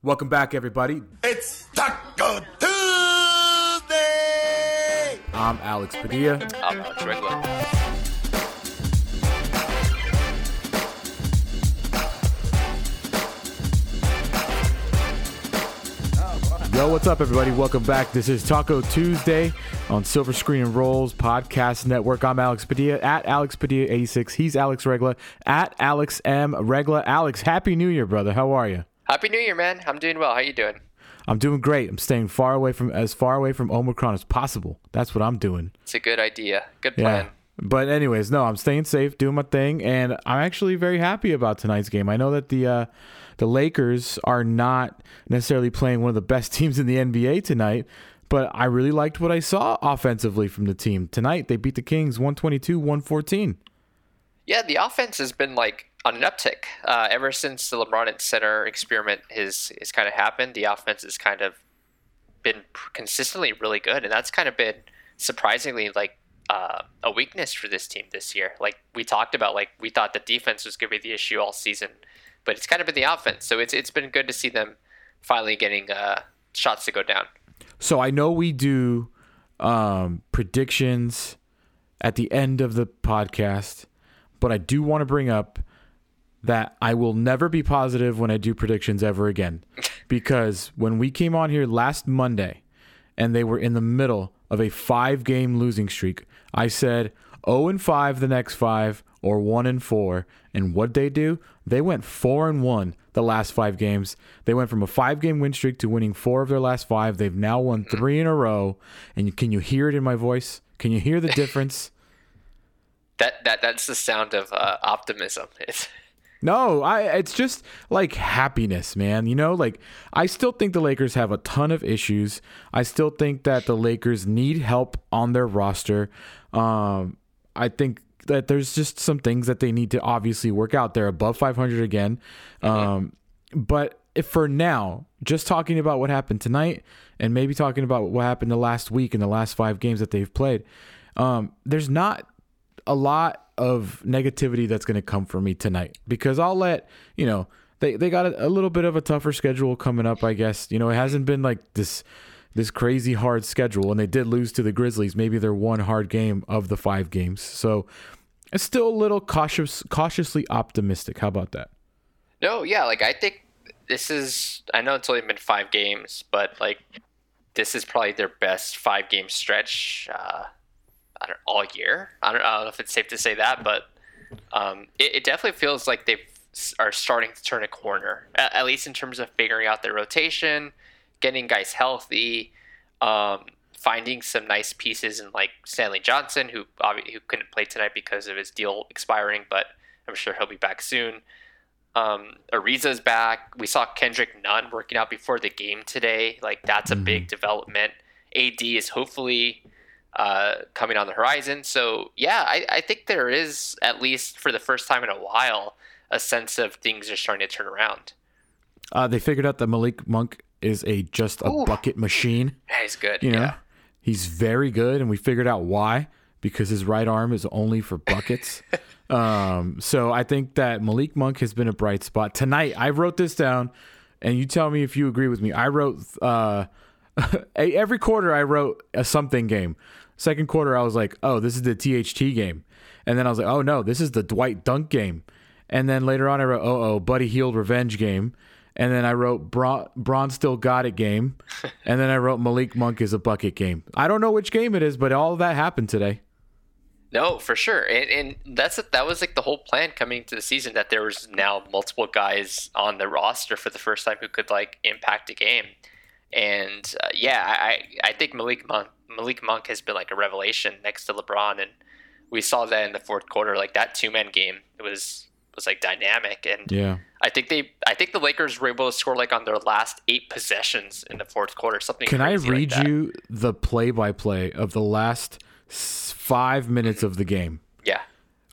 Welcome back, everybody. It's Talk-O Tuesday! I'm Alex Padilla. I'm Alex Regla. Yo, what's up, everybody? Welcome back. This is Talk-O Tuesday on Silver Screen and Rolls Podcast Network. I'm Alex Padilla at Alex Padilla 86. He's Alex Regla at Alex M Regla. Alex, Happy New Year, brother. How are you? Happy New Year, man. I'm doing well. How are you doing? I'm doing great. I'm staying far away from as far away from Omicron as possible. That's what I'm doing. It's a good idea. Good plan. Yeah. But anyways, no, I'm staying safe, doing my thing, and I'm actually very happy about tonight's game. I know that the uh, the Lakers are not necessarily playing one of the best teams in the NBA tonight, but I really liked what I saw offensively from the team tonight. They beat the Kings 122-114. Yeah, the offense has been like on an uptick uh, ever since the LeBron at center experiment has has kind of happened. The offense has kind of been consistently really good, and that's kind of been surprisingly like uh, a weakness for this team this year. Like we talked about, like we thought the defense was going to be the issue all season, but it's kind of been the offense. So it's it's been good to see them finally getting uh, shots to go down. So I know we do um, predictions at the end of the podcast, but I do want to bring up that I will never be positive when I do predictions ever again. because when we came on here last Monday and they were in the middle of a five game losing streak, I said 0 and 5 the next five or 1 and 4. And what they do? They went 4 and 1 the last five games. They went from a five game win streak to winning four of their last five. They've now won three in a row. And can you hear it in my voice? Can you hear the difference? that that that's the sound of uh, optimism. It's no, I it's just like happiness, man. You know, like I still think the Lakers have a ton of issues. I still think that the Lakers need help on their roster. Um, I think that there's just some things that they need to obviously work out. They're above 500 again. Um, but if for now, just talking about what happened tonight and maybe talking about what happened the last week in the last five games that they've played, um, there's not a lot of negativity that's going to come for me tonight because I'll let, you know, they, they got a, a little bit of a tougher schedule coming up, I guess. You know, it hasn't been like this this crazy hard schedule and they did lose to the Grizzlies. Maybe their one hard game of the five games. So it's still a little cautious cautiously optimistic. How about that? no, yeah. Like I think this is. I know it's only been five games, but like this is probably their best five game stretch. Uh, I don't all year. I don't, I don't know if it's safe to say that, but um, it, it definitely feels like they are starting to turn a corner, at, at, least in terms of figuring out their rotation, getting guys healthy, um, finding some nice pieces in like Stanley Johnson, who who couldn't play tonight because of his deal expiring, but I'm sure he'll be back soon. Um, Ariza's back. We saw Kendrick Nunn working out before the game today. Like that's a mm-hmm. big development. AD is hopefully uh, coming on the horizon. So yeah, I, I think there is at least for the first time in a while a sense of things are starting to turn around. Uh, they figured out that Malik Monk is a just a Ooh. bucket machine. Yeah, he's good. You know, yeah. he's very good, and we figured out why because his right arm is only for buckets. um, so I think that Malik Monk has been a bright spot tonight. I wrote this down, and you tell me if you agree with me. I wrote uh, every quarter. I wrote a something game. Second quarter, I was like, oh, this is the THT game. And then I was like, oh, no, this is the Dwight Dunk game. And then later on, I wrote, oh, oh, Buddy Hield revenge game. And then I wrote Bron, Bron still got it game. and then I wrote Malik Monk is a bucket game. I don't know which game it is, but all of that happened today. No, for sure, and, and that's that was like the whole plan coming to the season that there was now multiple guys on the roster for the first time who could like impact a game, and uh, yeah, I I think Malik Monk Malik Monk has been like a revelation next to LeBron, and we saw that in the fourth quarter. Like that two man game, it was was like dynamic, and yeah, I think they I think the Lakers were able to score like on their last eight possessions in the fourth quarter. Something. Can I read like you the play by play of the last five minutes of the game? Yeah.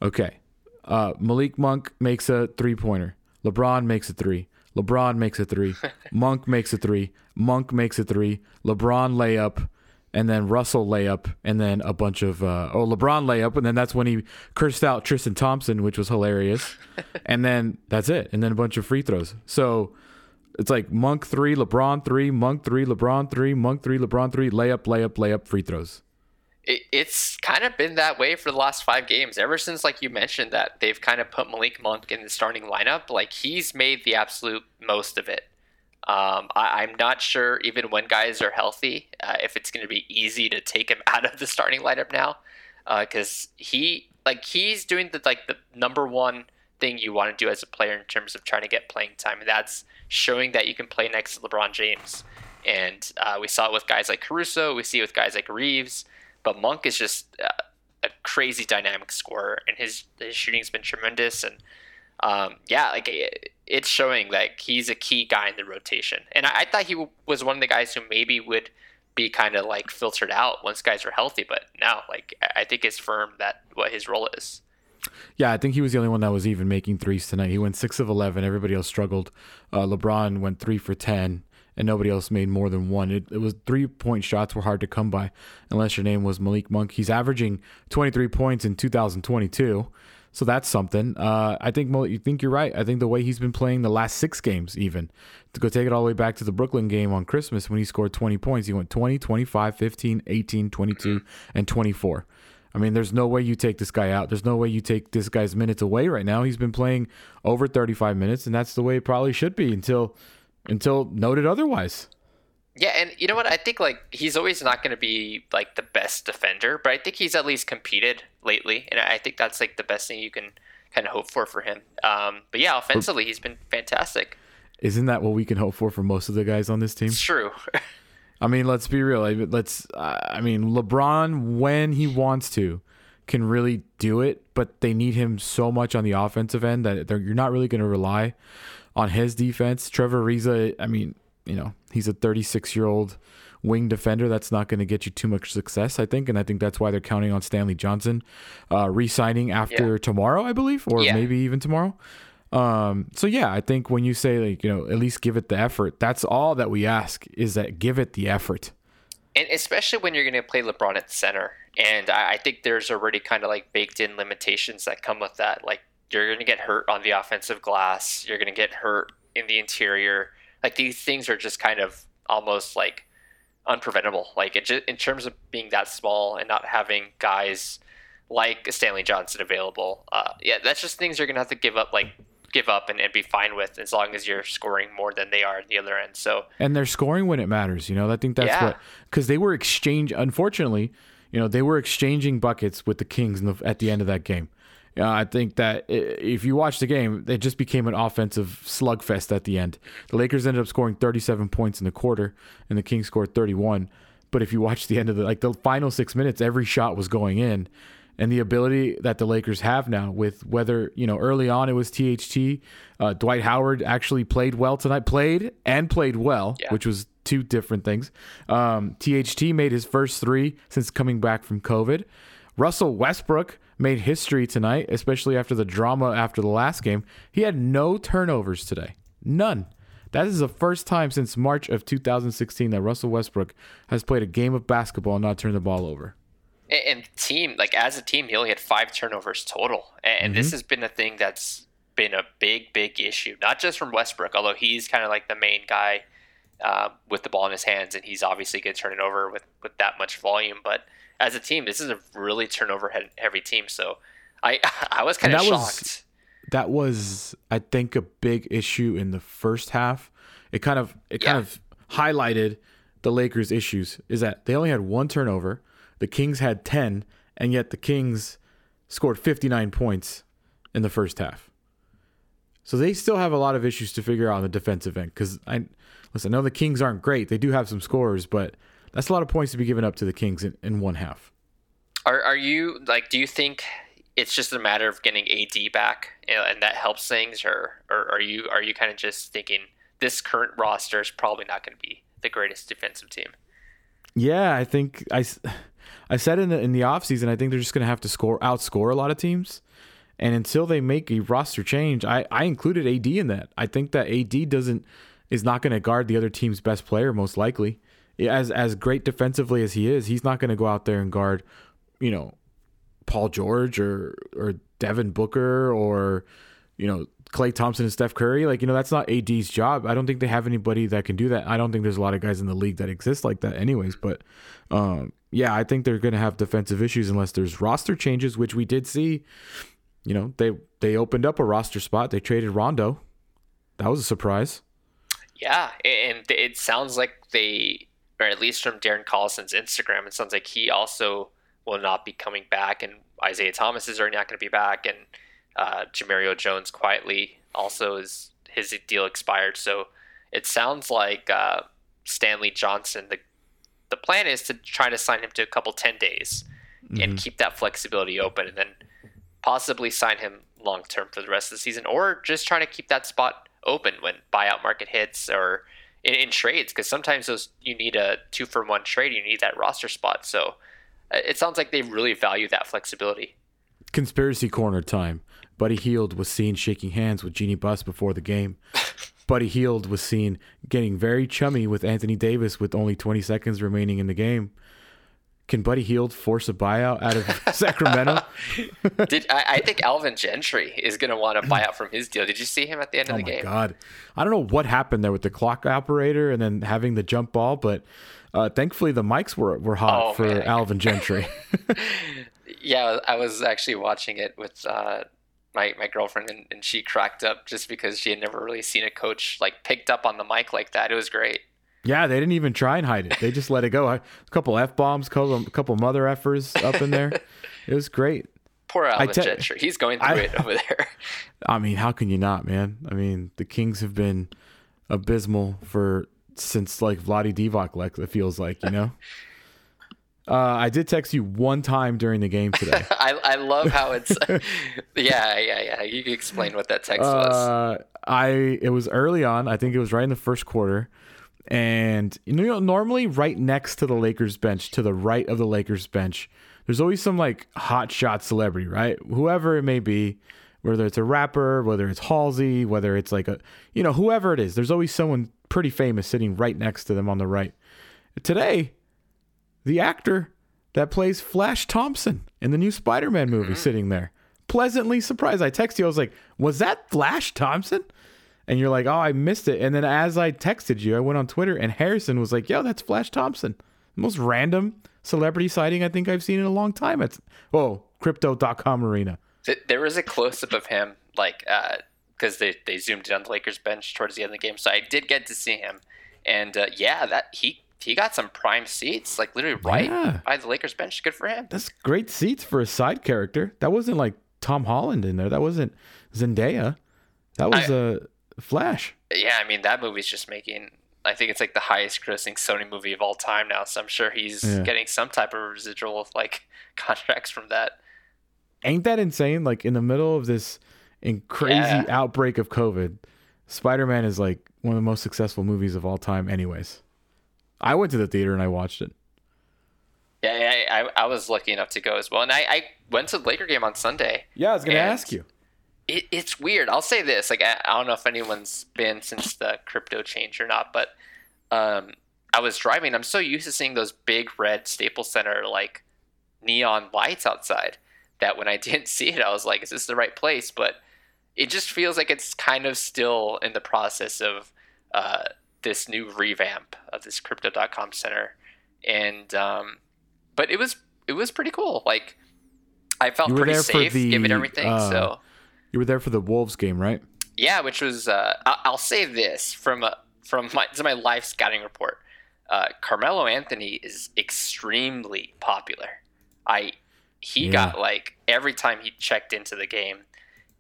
Okay. Uh, Malik Monk makes a three pointer. LeBron makes a three. LeBron makes a three. Monk makes a three. Monk makes a three. LeBron layup and then Russell layup, and then a bunch of uh, oh LeBron layup, and then that's when he cursed out Tristan Thompson, which was hilarious, and then that's it, and then a bunch of free throws. So It's like Monk three, LeBron three, Monk three, LeBron three, Monk three, LeBron three, layup, layup, layup, free throws. It, it's kind of been that way for the last five games. Ever since, like you mentioned, that they've kind of put Malik Monk in the starting lineup. Like he's made the absolute most of it. Um, I, am not sure, even when guys are healthy, uh, if it's going to be easy to take him out of the starting lineup now, because uh, he like he's doing the like the number one thing you want to do as a player in terms of trying to get playing time, and that's showing that you can play next to LeBron James. And uh, we saw it with guys like Caruso, we see it with guys like Reaves, but Monk is just uh, a crazy dynamic scorer, and his his shooting's been tremendous, and um, yeah, like it, it's showing like he's a key guy in the rotation. And I, I thought he was one of the guys who maybe would be kind of like filtered out once guys are healthy, but now like I think it's firm that what his role is. Yeah, I think he was the only one that was even making threes tonight. He went six of eleven. Everybody else struggled. Uh, LeBron went three for ten, and nobody else made more than one. It, it was three point shots were hard to come by, unless your name was Malik Monk. He's averaging twenty three points in 2022. So that's something. Uh, I think you think you're right. I think the way he's been playing the last six games, even to go take it all the way back to the Brooklyn game on Christmas when he scored 20 points, he went 20, 25, 15, 18, 22, and 24. I mean, there's no way you take this guy out. There's no way you take this guy's minutes away right now. He's been playing over 35 minutes, and that's the way it probably should be until until noted otherwise. Yeah, and you know what? I think like he's always not going to be like the best defender, but I think he's at least competed lately, and I think that's like the best thing you can kind of hope for for him. Um, but yeah, offensively, he's been fantastic. Isn't that what we can hope for for most of the guys on this team? It's true. I mean, let's be real. Let's. I mean, LeBron, when he wants to, can really do it, but they need him so much on the offensive end that you're not really going to rely on his defense. Trevor Ariza, I mean, you know, he's a 36 year old wing defender. That's not going to get you too much success, I think. And I think that's why they're counting on Stanley Johnson uh, re signing after yeah. tomorrow, I believe, or yeah. maybe even tomorrow. Um, so yeah, I think when you say like, you know, at least give it the effort, that's all that we ask is that give it the effort. And especially when you're going to play LeBron at center. And I, I think there's already kind of like baked in limitations that come with that. Like you're going to get hurt on the offensive glass. You're going to get hurt in the interior like these things are just kind of almost like unpreventable. Like it just, in terms of being that small and not having guys like Stanley Johnson available. Uh, yeah, that's just things you're gonna have to give up. Like give up and, and be fine with as long as you're scoring more than they are at the other end. So and they're scoring when it matters. You know, I think that's yeah. what because they were exchange. Unfortunately, you know, they were exchanging buckets with the Kings the, at the end of that game. Uh, I think that if you watch the game, it just became an offensive slugfest at the end. The Lakers ended up scoring 37 points in the quarter, and the Kings scored 31. But if you watch the end of the like the final six minutes, every shot was going in, and the ability that the Lakers have now with whether you know early on it was THT, uh, Dwight Howard actually played well tonight, played and played well, yeah. which was two different things. Um, THT made his first three since coming back from COVID. Russell Westbrook made history tonight, especially after the drama after the last game. He had no turnovers today. None. That is the first time since March of 2016 that Russell Westbrook has played a game of basketball and not turned the ball over. And team, like as a team, he only had five turnovers total. And mm-hmm. this has been a thing that's been a big, big issue, not just from Westbrook, although he's kind of like the main guy uh, with the ball in his hands, and he's obviously going to turn it over with, with that much volume. But as a team, this is a really turnover heavy team. So I I was kind of shocked. Was, that was, I think, a big issue in the first half. It kind of it yeah. kind of highlighted the Lakers' issues. Is that they only had one turnover, the Kings had ten, and yet the Kings scored 59 points in the first half. So they still have a lot of issues to figure out on the defensive end. Because I listen, I know the Kings aren't great; they do have some scores, but that's a lot of points to be given up to the Kings in, in one half. Are are you like? Do you think it's just a matter of getting AD back and that helps things, or or are you are you kind of just thinking this current roster is probably not going to be the greatest defensive team? Yeah, I think I, I said in the in the offseason, I think they're just going to have to score outscore a lot of teams. And until they make a roster change, I, I included AD in that. I think that AD doesn't is not going to guard the other team's best player most likely as as great defensively as he is, he's not going to go out there and guard, you know, Paul George or or Devin Booker or you know, Klay Thompson and Steph Curry. Like, you know, that's not AD's job. I don't think they have anybody that can do that. I don't think there's a lot of guys in the league that exist like that, anyways. But um, yeah, I think they're going to have defensive issues unless there's roster changes, which we did see. You know, they they opened up a roster spot. They traded Rondo. That was a surprise. Yeah, and it sounds like they, or at least from Darren Collison's Instagram, it sounds like he also will not be coming back, and Isaiah Thomas is already not going to be back, and uh, Jemerrio Jones quietly also is his deal expired. So it sounds like uh, Stanley Johnson. The the plan is to try to sign him to a couple ten days mm-hmm. and keep that flexibility open, and then possibly sign him long term for the rest of the season, or just trying to keep that spot open when buyout market hits or in, in trades because sometimes those you need a two for one trade, you need that roster spot. So uh, it sounds like they really value that flexibility. Conspiracy corner time. Buddy Hield was seen shaking hands with Jeanie Buss before the game. Buddy Hield was seen getting very chummy with Anthony Davis with only 20 seconds remaining in the game. Can Buddy Hield force a buyout out of Sacramento? Did I, I, think Alvin Gentry is going to want a buyout from his deal? Did you see him at the end oh of the game? Oh my god! I don't know what happened there with the clock operator and then having the jump ball, but uh, thankfully the mics were were hot oh, for man. Alvin Gentry. yeah, I was actually watching it with uh, my my girlfriend, and, and she cracked up just because she had never really seen a coach like picked up on the mic like that. It was great. Yeah, they didn't even try and hide it. They just let it go. A couple f bombs, couple couple mother effers up in there. It was great. Poor Alvin te- Gentry. He's going through I, it over there. I mean, how can you not, man? I mean, the Kings have been abysmal for since like Vlade Divac. Like it feels like you know. Uh, I did text you one time during the game today. I, I love how it's. yeah, yeah, yeah. You can explain what that text uh, was. I it was early on. I think it was right in the first quarter, and you know normally right next to the Lakers bench, to the right of the Lakers bench, there's always some like hot shot celebrity, right? Whoever it may be, whether it's a rapper, whether it's Halsey, whether it's like a you know whoever it is. There's always someone pretty famous sitting right next to them on the right. Today the actor that plays Flash Thompson in the new Spider Man movie mm-hmm. sitting there. Pleasantly surprised. I texted you, I was like, was that Flash Thompson? And you're like, oh, I missed it. And then as I texted you, I went on Twitter and Harrison was like, yo, that's Flash Thompson. The most random celebrity sighting I think I've seen in a long time. It's, oh, crypto.com arena. There was a close up of him, like, because uh, they, they zoomed in on the Lakers bench towards the end of the game. So I did get to see him. And uh, yeah, that he he got some prime seats, like literally right yeah. by the Lakers bench. Good for him. That's great seats for a side character. That wasn't like Tom Holland in there. That wasn't Zendaya. That was a Flash. Yeah, I mean that movie's just making. I think it's like the highest grossing Sony movie of all time now. So I'm sure he's yeah. getting some type of residual like contracts from that. Ain't that insane? Like in the middle of this in crazy yeah. outbreak of COVID, Spider Man is like one of the most successful movies of all time. Anyways. I went to the theater and I watched it. Yeah, I, I, I was lucky enough to go as well, and I, I went to the Laker game on Sunday. Yeah, I was gonna ask you. It, it's weird. I'll say this: like I, I, don't know if anyone's been since the crypto change or not, but um, I was driving. I'm so used to seeing those big red Staples Center like neon lights outside that when I didn't see it, I was like, "Is this the right place?" But it just feels like it's kind of still in the process of uh, this new revamp of this crypto.com center and um, but it was it was pretty cool like i felt pretty safe the, given everything uh, so you were there for the wolves game right yeah which was uh, i'll say this from a, from my this is my live scouting report uh, carmelo anthony is extremely popular i he yeah. got like every time he checked into the game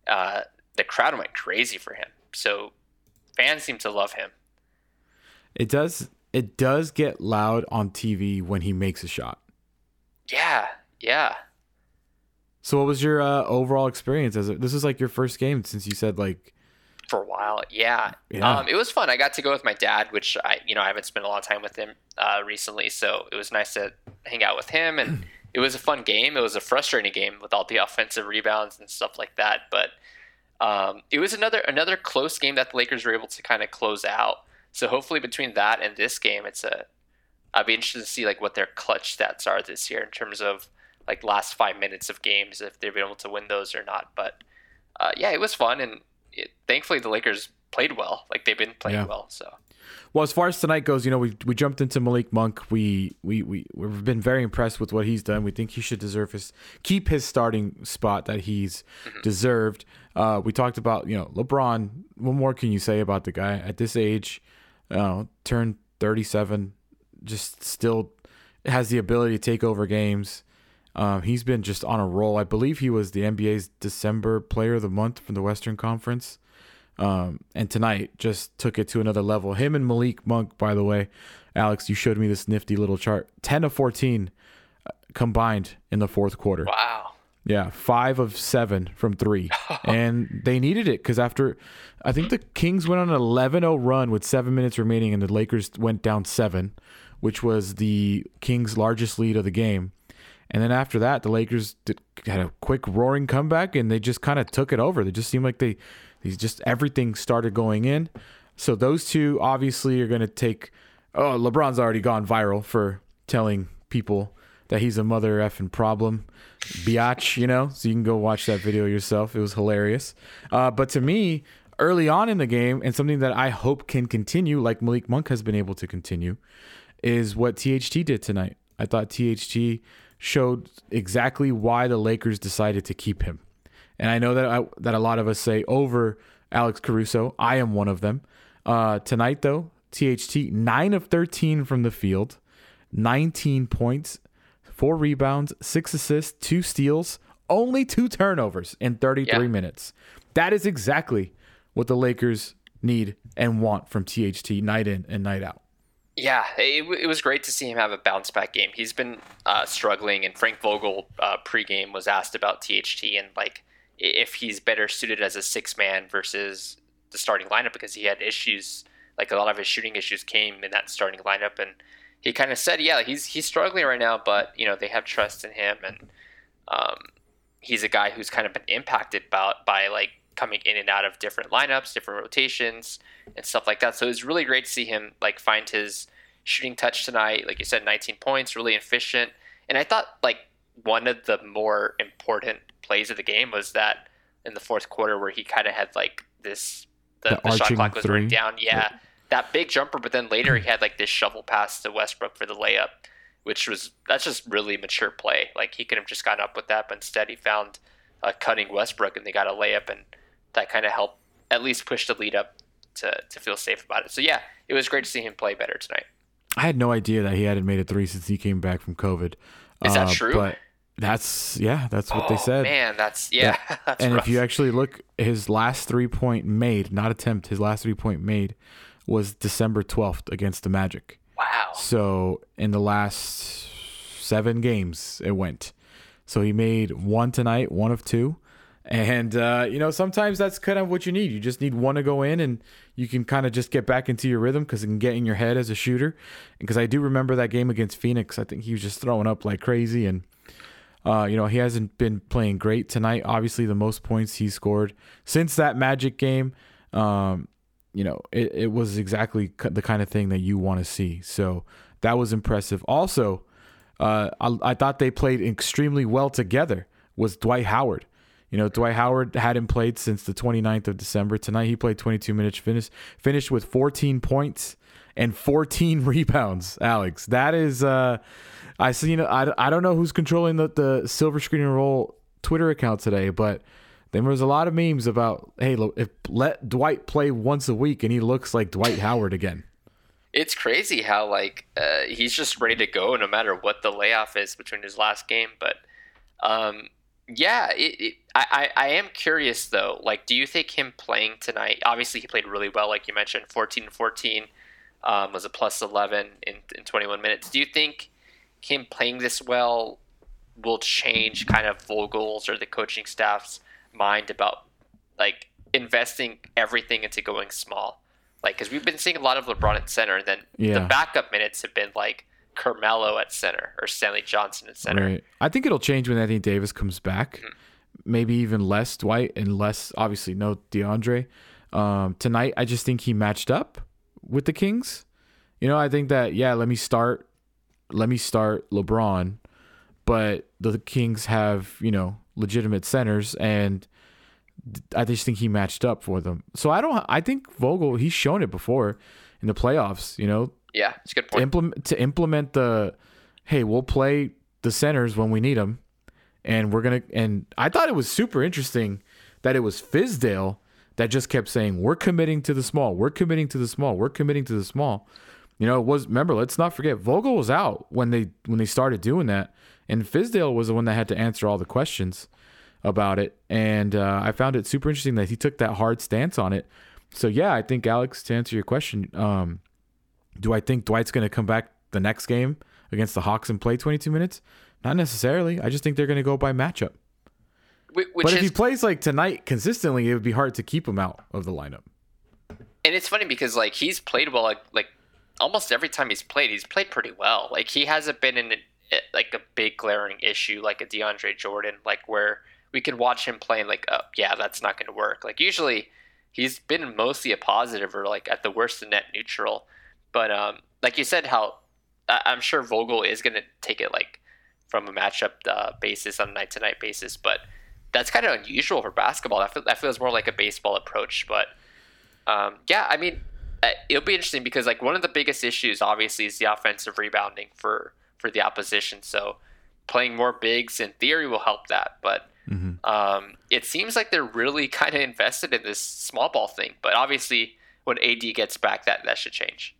uh, the crowd went crazy for him so fans seem to love him it does it does get loud on TV when he makes a shot. Yeah, yeah. So what was your uh, overall experience as a, this is like your first game since you said like for a while. Yeah. yeah. Um, it was fun. I got to go with my dad, which I, you know, I haven't spent a lot of time with him uh, recently. So it was nice to hang out with him. And it was a fun game. It was a frustrating game with all the offensive rebounds and stuff like that. But um, it was another, another close game that the Lakers were able to kind of close out. So hopefully between that and this game, it's a. I'd be interested to see like what their clutch stats are this year in terms of like last five minutes of games if they've been able to win those or not. But uh, yeah, it was fun, and it, thankfully the Lakers played well. Like they've been playing Yeah. well. So Well, as far as tonight goes, you know, we we jumped into Malik Monk. We we we we've been very impressed with what he's done. We think he should deserve his keep his starting spot that he's deserved. Uh, we talked about you know LeBron. What more can you say about the guy at this age? Uh, turned thirty seven, just still has the ability to take over games. Um, he's been just on a roll. I believe he was the NBA's December Player of the Month from the Western Conference. Um, and tonight just took it to another level. Him and Malik Monk, by the way, Alex, you showed me this nifty little chart. 10 of 14 uh, combined in the fourth quarter. wow, Yeah, five of seven from three. and they needed it because after, I think the Kings went on an 11 0 run with seven minutes remaining, and the Lakers went down seven, which was the Kings' largest lead of the game. And then after that, the Lakers did, had a quick roaring comeback, and they just kind of took it over. They just seemed like they, these just everything started going in. So those two obviously are going to take. Oh, LeBron's already gone viral for telling people that he's a mother effing problem, biatch. You know, so you can go watch that video yourself. It was hilarious. Uh, but to me, early on in the game, and something that I hope can continue, like Malik Monk has been able to continue, is what THT did tonight. I thought THT showed exactly why the Lakers decided to keep him. And I know that I, that a lot of us say over Alex Caruso. I am one of them. Uh, tonight, though, THT nine of thirteen from the field, nineteen points, four rebounds, six assists, two steals, only two turnovers in thirty-three Yeah. minutes. That is exactly what the Lakers need and want from THT night in and night out. Yeah, it, it was great to see him have a bounce back game. He's been uh, struggling, and Frank Vogel uh, pregame was asked about THT and like if he's better suited as a six man versus the starting lineup because he had issues. Like a lot of his shooting issues came in that starting lineup, and he kind of said, "Yeah, he's he's struggling right now, but you know they have trust in him, and um, he's a guy who's kind of been impacted by, by like coming in and out of different lineups, different rotations, and stuff like that. So it was really great to see him like find his shooting touch tonight. Like you said, 19 points, really efficient. And I thought like one of the more important plays of the game was that in the fourth quarter where he kind of had like this the, The the, shot clock was running three. down. Yeah, that big jumper. But then later he had like this shovel pass to Westbrook for the layup, which was that's just really mature play. Like he could have just gotten up with that, but instead he found a cutting Westbrook and they got a layup, and that kind of helped at least push the lead up to to feel safe about it. So yeah, it was great to see him play better tonight. I had no idea that he hadn't made a three since he came back from COVID. Is that Uh, true? But that's yeah, that's what they Oh, said. Man, that's yeah. that's and rough. if you actually look, his last three point made, not attempt, his last three point made was December 12th against the Magic. wow, So in the last seven games, it went. So he made one tonight, one of two. And, uh, you know, sometimes that's kind of what you need. You just need one to go in and you can kind of just get back into your rhythm because it can get in your head as a shooter. Because I do remember that game against Phoenix. I think he was just throwing up like crazy. And, uh, you know, he hasn't been playing great tonight. Obviously, the most points he scored since that Magic game. Um, you know, it, it was exactly the kind of thing that you want to see. So that was impressive. Also, uh, I, I thought they played extremely well together. Was Dwight Howard? You know, Dwight Howard hadn't played since the 29th of December. Tonight he played 22 minutes, finished finished with 14 points and 14 rebounds. Alex, that is uh, I see. You know, I, I don't know who's controlling the the Silver Screen and Roll Twitter account today, but there was a lot of memes about hey, if let Dwight play once a week and he looks like Dwight Howard again. it's crazy how like uh, he's just ready to go no matter what the layoff is between his last game. But um, yeah, it, it, I, I I am curious though. Like, do you think him playing tonight? Obviously, he played really well, like you mentioned, 14 14 um, was a plus eleven in in twenty one minutes. Do you think him playing this well will change kind of Vogel's or the coaching staff's mind about like investing everything into going small? Like, because we've been seeing a lot of LeBron at center, and then Yeah. the backup minutes have been like Carmelo at center or Stanley Johnson at center. Right. I think it'll change when Anthony Davis comes back. Maybe even less Dwight and less, obviously, no DeAndre. Um, tonight, I just think he matched up with the Kings. You know, I think that yeah, let me start, let me start LeBron, but the Kings have you know legitimate centers and I just think he matched up for them. So I don't. I think Vogel he's shown it before in the playoffs. You know, Yeah, it's a good to point. implement to implement the hey we'll play the centers when we need them and we're gonna and i thought it was super interesting that it was fizdale that just kept saying we're committing to the small we're committing to the small we're committing to the small you know it was remember let's not forget vogel was out when they when they started doing that and fizdale was the one that had to answer all the questions about it and uh, i found it super interesting that he took that hard stance on it so yeah i think alex to answer your question um, do I think Dwight's going to come back the next game against the Hawks and play 22 minutes? Not necessarily. I just think they're going to go by matchup. Which but if is he plays like tonight consistently, it would be hard to keep him out of the lineup. and it's funny because like he's played well like, like almost every time he's played he's played pretty well like he hasn't been in a, like a big glaring issue like a DeAndre Jordan like where we can watch him playing like oh yeah that's not going to work like usually he's been mostly a positive or like at the worst a net neutral but um like you said how I- I'm sure Vogel is going to take it like from a matchup uh, basis on a night to night basis but that's kind of unusual for basketball that, feel, that feels more like a baseball approach but um, yeah, I mean, uh, it'll be interesting because like one of the biggest issues, obviously, is the offensive rebounding for for the opposition. So playing more bigs in theory will help that, but um, it seems like they're really kind of invested in this small ball thing. But obviously, when AD gets back, that that should change.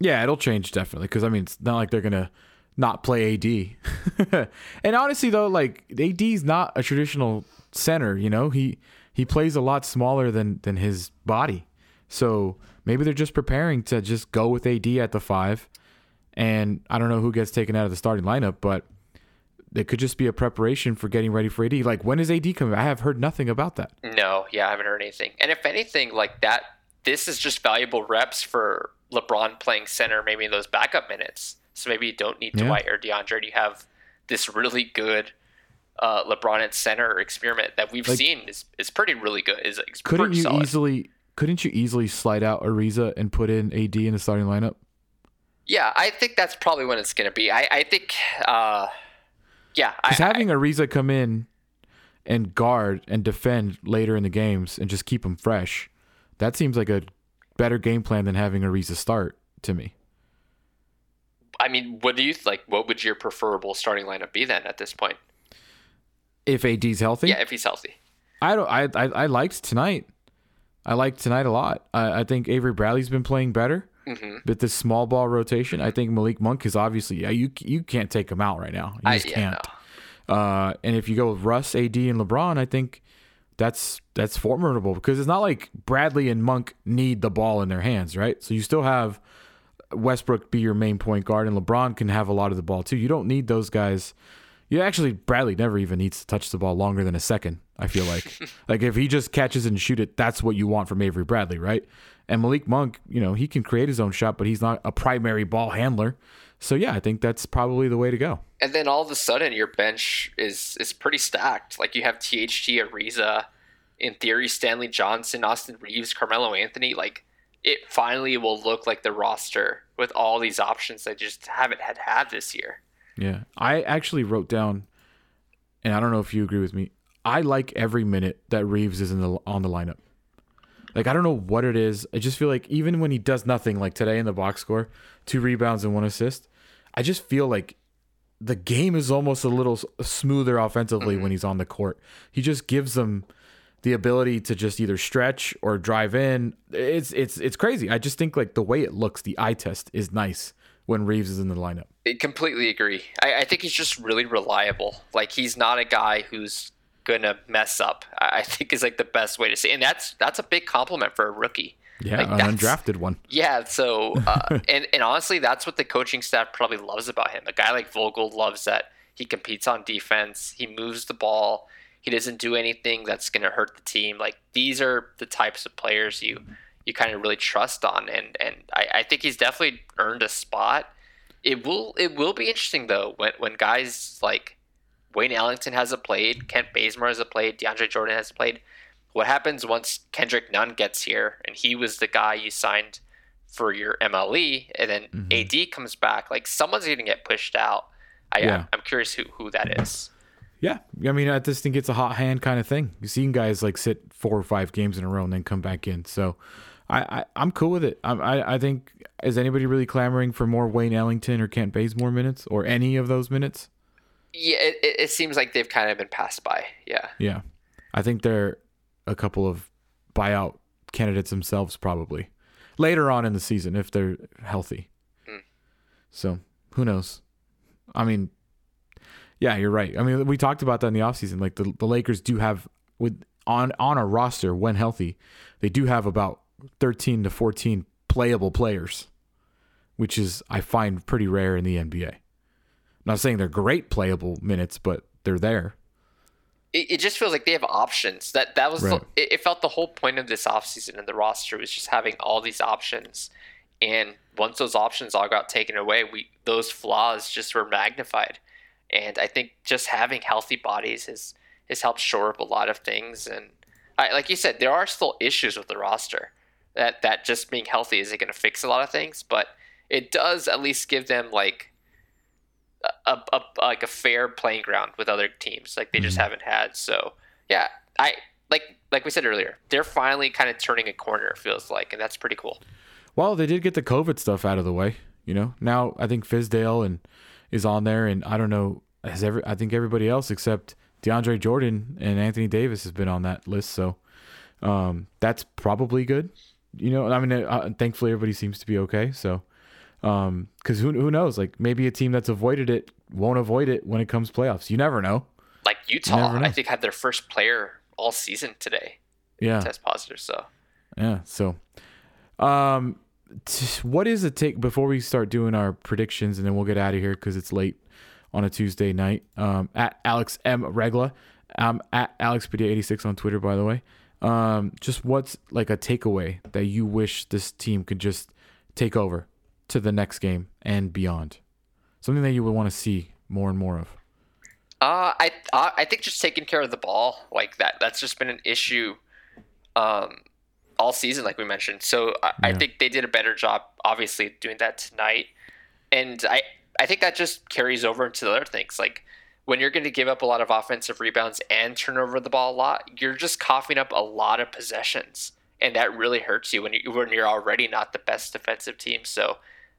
Yeah, it'll change definitely because I mean it's not like they're gonna not play AD. and honestly though, like AD's not a traditional center. You know, he he plays a lot smaller than than his body. So maybe they're just preparing to just go with AD at the five. And I don't know who gets taken out of the starting lineup, but it could just be a preparation for getting ready for AD. Like when is AD coming? I have heard nothing about that. No, yeah, I haven't heard anything. And if anything, like that, this is just valuable reps for LeBron playing center, maybe in those backup minutes. So maybe you don't need Yeah. Dwight or DeAndre. and You have this really good uh, LeBron at center experiment that we've Like- seen is, is pretty really good. Is, Couldn't you solid. easily couldn't you easily slide out Ariza and put in AD in the starting lineup? Yeah, I think that's probably when it's going to be. I, I think, uh, yeah, I, Because having Ariza come in and guard and defend later in the games and just keep him fresh, that seems like a better game plan than having Ariza start to me. I, I mean, what do you like? What would your preferable starting lineup be then at this point? If AD's healthy, Yeah, if he's healthy. I don't. I, I I liked tonight. I liked tonight a lot. I, I think Avery Bradley's been playing better. Mm-hmm. With this small ball rotation, I think Malik Monk is obviously yeah, you you can't take him out right now. You I, just yeah, can't. no. Uh, and if you go with Russ, AD, and LeBron, I think that's that's formidable because it's not like Bradley and Monk need the ball in their hands, right? So you still have Westbrook be your main point guard, and LeBron can have a lot of the ball too. You don't need those guys. You actually Bradley never even needs to touch the ball longer than a second. I feel like, like if he just catches and shoot it, that's what you want from Avery Bradley, right? And Malik Monk, you know, he can create his own shot, but he's not a primary ball handler. So yeah, I think that's probably the way to go. And then all of a sudden, your bench is is pretty stacked. Like you have THT, Ariza, in theory, Stanley Johnson, Austin Reaves, Carmelo Anthony. Like it finally will look like the roster with all these options that just haven't had had this year. Yeah. I actually wrote down, and I don't know if you agree with me. I like every minute that Reaves is in the on the lineup. Like I don't know what it is. I just feel like even when he does nothing, like today in the box score, two rebounds and one assist, I just feel like the game is almost a little smoother offensively mm-hmm. when he's on the court. He just gives them the ability to just either stretch or drive in. It's it's it's crazy. I just think like the way it looks, the eye test is nice when Reaves is in the lineup. I completely agree. I, I think he's just really reliable. Like he's not a guy who's gonna mess up. I, I think is like the best way to say, and that's that's a big compliment for a rookie. Yeah, Like, an undrafted one. Yeah, so uh, and and honestly, that's what the coaching staff probably loves about him. A guy like Vogel loves that he competes on defense, he moves the ball, he doesn't do anything that's going to hurt the team. Like these are the types of players you you kind of really trust on, and and I, I think he's definitely earned a spot. It will it will be interesting though when when guys like Wayne Ellington hasn't played, Kent Bazemore hasn't played, DeAndre Jordan hasn't played. What happens once Kendrick Nunn gets here and he was the guy you signed for your MLE, and then Mm-hmm. AD comes back? Like someone's going to get pushed out. I, Yeah. I'm curious who, who that is. Yeah, I mean, I just think it's a hot hand kind of thing. You've seen guys like sit four or five games in a row and then come back in. So, I, I I'm cool with it. I, I I think is anybody really clamoring for more Wayne Ellington or Kent Bazemore minutes or any of those minutes? Yeah, it it seems like they've kind of been passed by. Yeah. Yeah, I think they're a couple of buyout candidates themselves probably later on in the season if they're healthy. Hmm. So who knows? I mean, yeah, you're right. I mean, we talked about that in the offseason. Like the, the Lakers do have with on on a roster when healthy, they do have about 13 to 14 playable players, which is I find pretty rare in the NBA. I'm not saying they're great playable minutes, but they're there. It, it just feels like they have options. That that was Right. the, it, it felt the whole point of this offseason and the roster was just having all these options. And once those options all got taken away, we those flaws just were magnified. And I think just having healthy bodies has has helped shore up a lot of things. And I, like you said, there are still issues with the roster. That that just being healthy isn't going to fix a lot of things, but it does at least give them like a, a, like a fair playing ground with other teams like they just haven't had. So yeah, I like like we said earlier, they're finally kind of turning a corner. It feels like, and that's pretty cool. Well, they did get the COVID stuff out of the way. You know, now I think Fizdale and is on there, and I don't know has every. I think everybody else except DeAndre Jordan and Anthony Davis has been on that list. So um, that's probably good. You know, I mean, uh, thankfully everybody seems to be okay. So because who who knows? Like maybe a team that's avoided it won't avoid it when it comes playoffs. You never know. Like Utah, know. I think had their first player all season today Yeah. test positive. So Yeah. So, um, t- what is the take before we start doing our predictions, and then we'll get out of here because it's late on a Tuesday night. Um, at Alex M Regla, um, at AlexPadilla86 on Twitter, by the way. Um, just what's like a takeaway that you wish this team could just take over to the next game and beyond? Something that you would want to see more and more of. Uh, I I I think just taking care of the ball like that. That's just been an issue, um, all season, like we mentioned. So I, I think they did a better job, obviously, doing that tonight. And I I think that just carries over into the other things. Like when you're going to give up a lot of offensive rebounds and turn over the ball a lot, you're just coughing up a lot of possessions, and that really hurts you when you when you're already not the best defensive team. So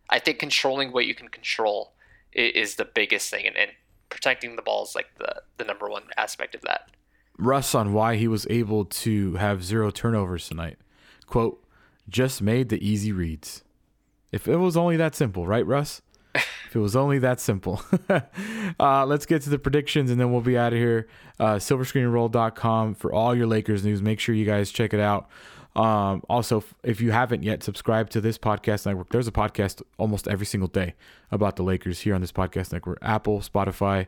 I think controlling what you can control is the biggest thing, and, and protecting the ball is like the the number one aspect of that. Russ on why he was able to have zero turnovers tonight. Quote, just made the easy reads. If it was only that simple, right, Russ? if it was only that simple. uh, let's get to the predictions and then we'll be out of here. Uh, silverscreenroll.com for all your Lakers news. Make sure you guys check it out. Um, also, if you haven't yet subscribed to this podcast network, there's a podcast almost every single day about the Lakers here on this podcast network. Apple, Spotify,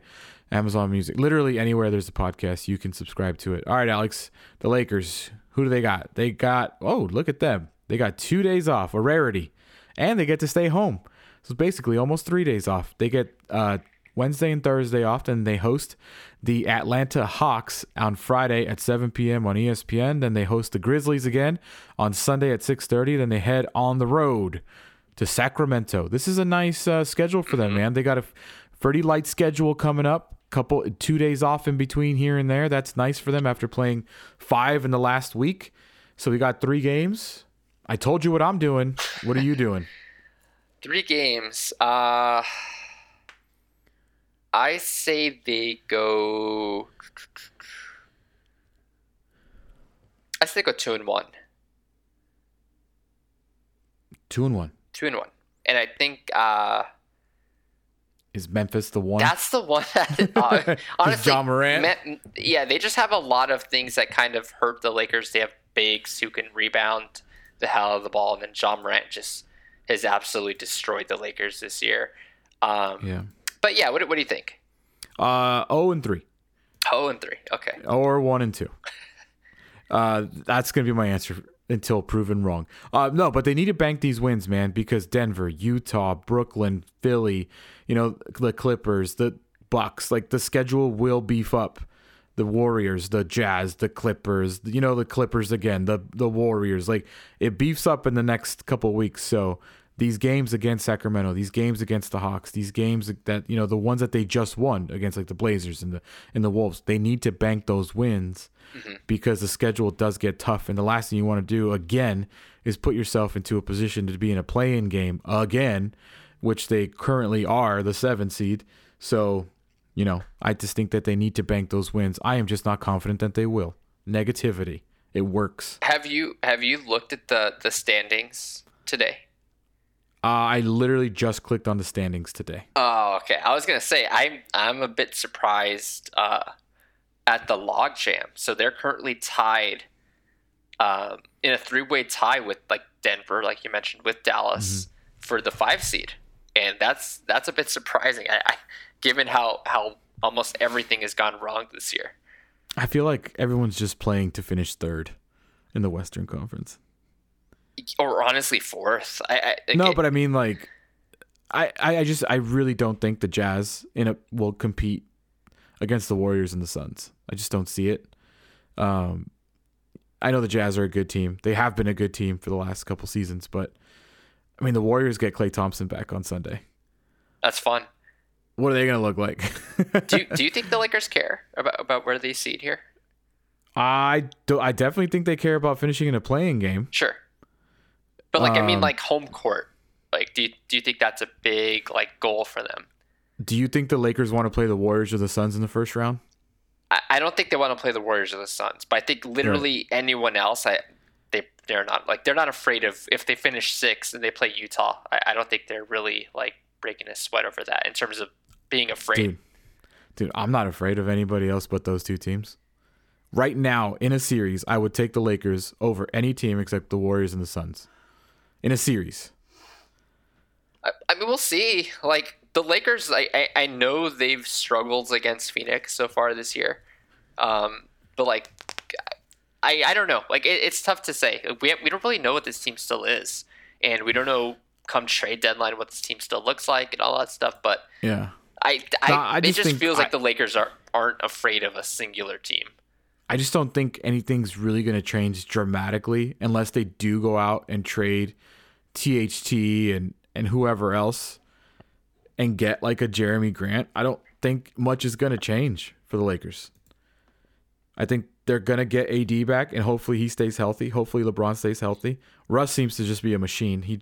Amazon Music, literally anywhere there's a podcast, you can subscribe to it. All right, Alex, the Lakers, who do they got? They got, oh, look at them. They got two days off, a rarity, and they get to stay home. So basically almost three days off. They get uh, Wednesday and Thursday off, and they host the Atlanta Hawks on Friday at 7 p.m. on ESPN. Then they host the Grizzlies again on Sunday at 6:30. Then they head on the road to Sacramento. This is a nice uh, schedule for them, man. They got a pretty light schedule coming up. Couple two days off in between here and there. That's nice for them after playing five in the last week. So we got three games. I told you what I'm doing. What are you doing? Three games. Uh, I say they go. I say go two and one. Two and one. Two and one. And I think uh, Is Memphis the one? that's the one that uh, honestly, Ja Morant? Me- yeah, they just have a lot of things that kind of hurt the Lakers. They have bigs who can rebound the hell out of the ball, and then Ja Morant just has absolutely destroyed the Lakers this year. Um, yeah. But yeah, what, what do you think? Uh, oh and three, Oh and three. Okay. or one and two. Uh, that's gonna be my answer until proven wrong. Uh, no, but they need to bank these wins, man, because Denver, Utah, Brooklyn, Philly, you know, the Clippers, the Bucks, like the schedule will beef up. The Warriors, the Jazz, the Clippers, you know, the Clippers again, the the Warriors. Like it beefs up in the next couple weeks. So these games against Sacramento, these games against the Hawks, these games that you know the ones that they just won against like the Blazers and the and the Wolves, they need to bank those wins mm-hmm. because the schedule does get tough. And the last thing you want to do again is put yourself into a position to be in a play-in game again, which they currently are, the seven seed. So, you know, I just think that they need to bank those wins. I am just not confident that they will. Negativity. It works. Have you have you looked at the the standings today? Uh, I literally just clicked on the standings today. Oh, okay. I was gonna say I'm I'm a bit surprised uh, at the logjam. So they're currently tied um, in a three way tie with like Denver, like you mentioned, with Dallas for the five seed, and that's that's a bit surprising. I, I, given how how almost everything has gone wrong this year. I feel like everyone's just playing to finish third in the Western Conference. Or honestly, fourth. I, I No, okay, but I mean, like, I, I I just I really don't think the Jazz in a will compete against the Warriors and the Suns. I just don't see it. Um, I know the Jazz are a good team. They have been a good team for the last couple seasons, but I mean, the Warriors get Klay Thompson back on Sunday. that's fun. What are they gonna look like? Do you, do you think the Lakers care about about where they seed here? I do. I definitely think they care about finishing in a play-in game. Sure. But like I mean Um, like home court. Like do you, do you think that's a big like goal for them? Do you think the Lakers want to play the Warriors or the Suns in the first round? I, I don't think they want to play the Warriors or the Suns, but I think literally anyone else I they they're not like they're not afraid of if they finish sixth and they play Utah. I, I don't think they're really like breaking a sweat over that in terms of being afraid. Dude, dude, I'm not afraid of anybody else but those two teams. Right now, in a series, I would take the Lakers over any team except the Warriors and the Suns. In a series. I, I mean, we'll see. Like the Lakers, I, I I know they've struggled against Phoenix so far this year, um, but like, I I don't know. Like it, it's tough to say. We we don't really know what this team still is, and we don't know come trade deadline what this team still looks like and all that stuff. But Yeah. I I, No, I it just just feels I- like the Lakers are aren't afraid of a singular team. I just don't think anything's really going to change dramatically unless they do go out and trade THT and, and whoever else and get like a Jerami Grant. I don't think much is going to change for the Lakers. I think they're going to get AD back and hopefully he stays healthy. Hopefully LeBron stays healthy. Russ seems to just be a machine. He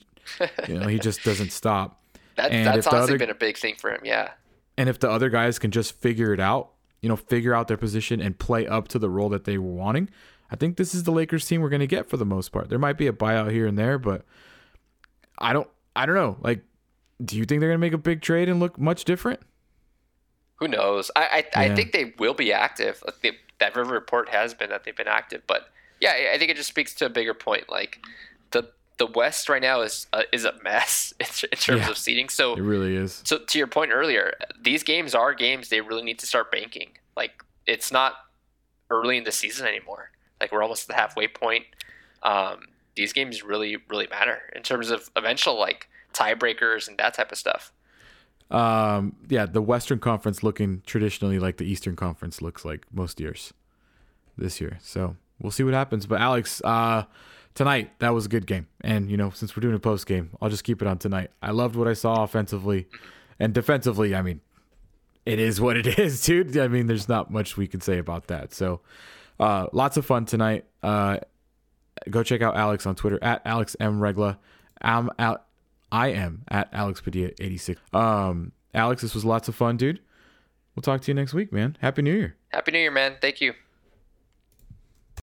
you know, he just doesn't stop. That, And that's honestly other- been a big thing for him. Yeah. And if the other guys can just figure it out, you know, figure out their position and play up to the role that they were wanting, I think this is the Lakers team we're going to get for the most part. There might be a buyout here and there, but I don't I don't know. Like do you think they're going to make a big trade and look much different? Who knows? I I, I think they will be active. Like they, that river report has been that they've been active, but yeah, I- I think it just speaks to a bigger point. Like the the West right now is uh, is a mess in, in terms Yeah. of seating. So It really is. so to your point earlier, these games are games they really need to start banking. Like it's not early in the season anymore. Like we're almost at the halfway point. Um, these games really really matter in terms of eventual like tiebreakers and that type of stuff. Um yeah, the Western Conference looking traditionally like the Eastern Conference looks like most years this year. So, we'll see what happens, but Alex, uh tonight that was a good game. And you know, since we're doing a post game, I'll just keep it on tonight. I loved what I saw offensively and defensively. I mean, it is what it is, dude. I mean, there's not much we can say about that. So, uh, lots of fun tonight. Uh, go check out Alex on Twitter at Alex M Regla. I'm out. I am at Alex Padilla 86. Um, Alex, this was lots of fun, dude. We'll talk to you next week, man. Happy New Year. Happy New Year, man! Thank you.